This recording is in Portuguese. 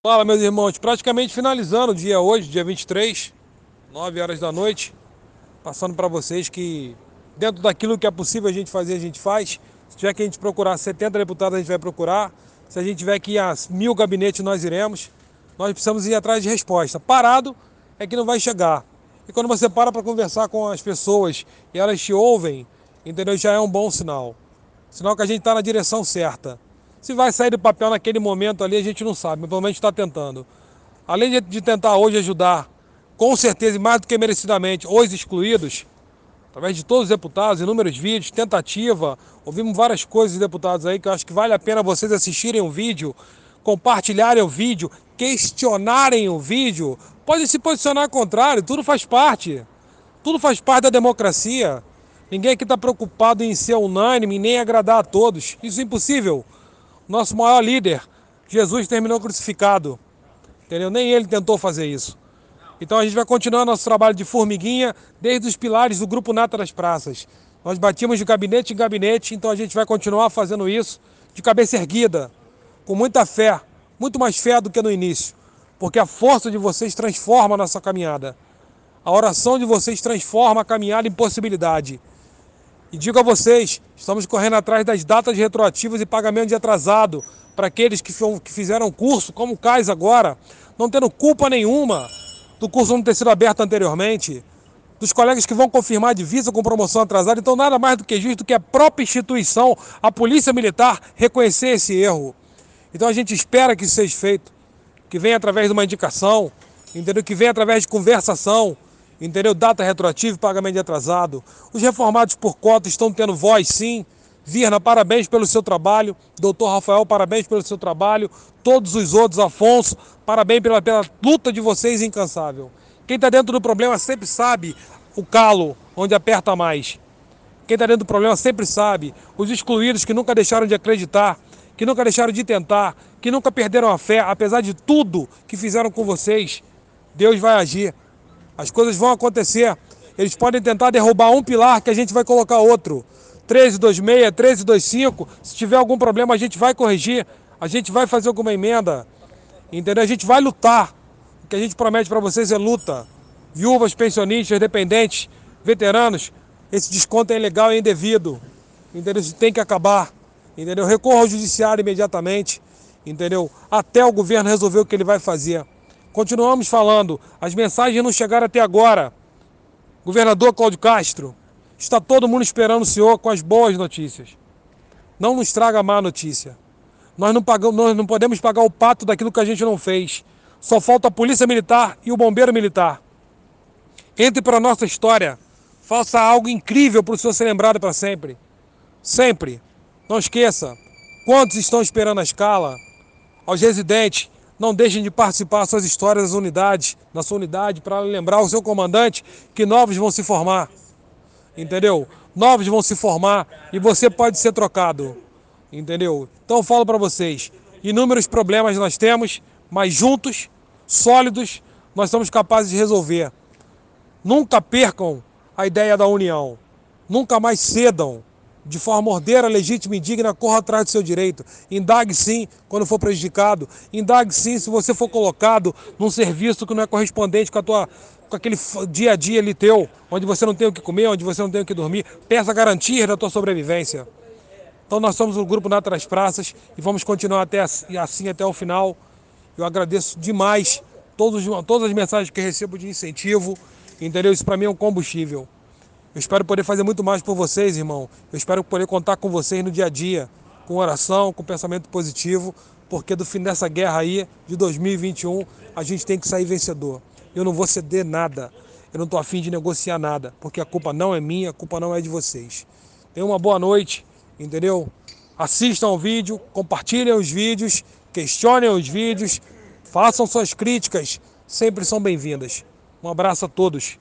Fala, meus irmãos, praticamente finalizando o dia hoje, dia 23, 9 horas da noite, passando para vocês que dentro daquilo que é possível a gente fazer, a gente faz. Se tiver que a gente procurar 70 deputados, a gente vai procurar. Se a gente tiver que ir a mil gabinetes, nós iremos. Nós precisamos ir atrás de resposta. Parado é que não vai chegar. E quando você para para conversar com as pessoas e elas te ouvem, entendeu? Já é um bom sinal. Sinal que a gente está na direção certa. Se vai sair do papel naquele momento ali, a gente não sabe, mas pelo menos está tentando. Além de, tentar hoje ajudar, com certeza e mais do que merecidamente, os excluídos, através de todos os deputados, inúmeros vídeos, tentativa, ouvimos várias coisas de deputados aí que eu acho que vale a pena vocês assistirem o vídeo, compartilharem o vídeo, questionarem o vídeo, pode se posicionar ao contrário, tudo faz parte. Tudo faz parte da democracia. Ninguém aqui está preocupado em ser unânime, nem agradar a todos. Isso é impossível nosso maior líder, Jesus, terminou crucificado. Entendeu? Nem ele tentou fazer isso. Então a gente vai continuar nosso trabalho de formiguinha desde os pilares do Grupo Nata das Praças. Nós batimos de gabinete em gabinete, então a gente vai continuar fazendo isso de cabeça erguida, com muita fé, muito mais fé do que no início, porque a força de vocês transforma a nossa caminhada. A oração de vocês transforma a caminhada em possibilidade. E digo a vocês, estamos correndo atrás das datas retroativas e pagamento de atrasado para aqueles que, que fizeram curso, como o CAIS agora, não tendo culpa nenhuma do curso não ter sido aberto anteriormente, dos colegas que vão confirmar divisa com promoção atrasada, então nada mais do que justo que a própria instituição, a Polícia Militar, reconhecer esse erro. Então a gente espera que isso seja feito, que venha através de uma indicação, entendeu? Que venha através de conversação, entendeu? Data retroativa pagamento de atrasado. Os reformados por cota estão tendo voz, sim. Virna, parabéns pelo seu trabalho. Doutor Rafael, parabéns pelo seu trabalho. Todos os outros, Afonso, parabéns pela, pela luta de vocês incansável. Quem está dentro do problema sempre sabe o calo onde aperta mais. Quem está dentro do problema sempre sabe. Os excluídos que nunca deixaram de acreditar, que nunca deixaram de tentar, que nunca perderam a fé, apesar de tudo que fizeram com vocês. Deus vai agir. As coisas vão acontecer. Eles podem tentar derrubar um pilar que a gente vai colocar outro. 1326, 1325. Se tiver algum problema, a gente vai corrigir. A gente vai fazer alguma emenda. Entendeu? A gente vai lutar. O que a gente promete para vocês é luta. Viúvas, pensionistas, dependentes, veteranos. Esse desconto é ilegal e indevido. Entendeu? Isso tem que acabar. Entendeu? Recorra ao judiciário imediatamente. Entendeu? Até o governo resolver o que ele vai fazer. Continuamos falando, as mensagens não chegaram até agora. Governador Cláudio Castro, está todo mundo esperando o senhor com as boas notícias. Não nos traga má notícia. Nós não, pagamos, nós não podemos pagar o pato daquilo que a gente não fez. Só falta a Polícia Militar e o Bombeiro Militar. Entre para a nossa história. Faça algo incrível para o senhor ser lembrado para sempre. Sempre. Não esqueça. Quantos estão esperando a escala? Aos residentes, não deixem de participar suas histórias das unidades, na sua unidade, para lembrar o seu comandante que novos vão se formar. Entendeu? Novos vão se formar e você pode ser trocado. Entendeu? Então falo para vocês, inúmeros problemas nós temos, mas juntos, sólidos, nós somos capazes de resolver. Nunca percam a ideia da união. Nunca mais cedam de forma ordeira, legítima e digna, corra atrás do seu direito. Indague sim quando for prejudicado. Indague sim se você for colocado num serviço que não é correspondente com, a tua, com aquele dia a dia ali teu, onde você não tem o que comer, onde você não tem o que dormir. Peça garantia da tua sobrevivência. Então nós somos o Grupo Nata das Praças e vamos continuar até assim até o final. Eu agradeço demais todos, todas as mensagens que recebo de incentivo, entendeu? Isso para mim é um combustível. Eu espero poder fazer muito mais por vocês, irmão. Eu espero poder contar com vocês no dia a dia, com oração, com pensamento positivo, porque do fim dessa guerra aí, de 2021, a gente tem que sair vencedor. Eu não vou ceder nada. Eu não estou afim de negociar nada, porque a culpa não é minha, a culpa não é de vocês. Tenham uma boa noite, entendeu? Assistam o vídeo, compartilhem os vídeos, questionem os vídeos, façam suas críticas, sempre são bem-vindas. Um abraço a todos.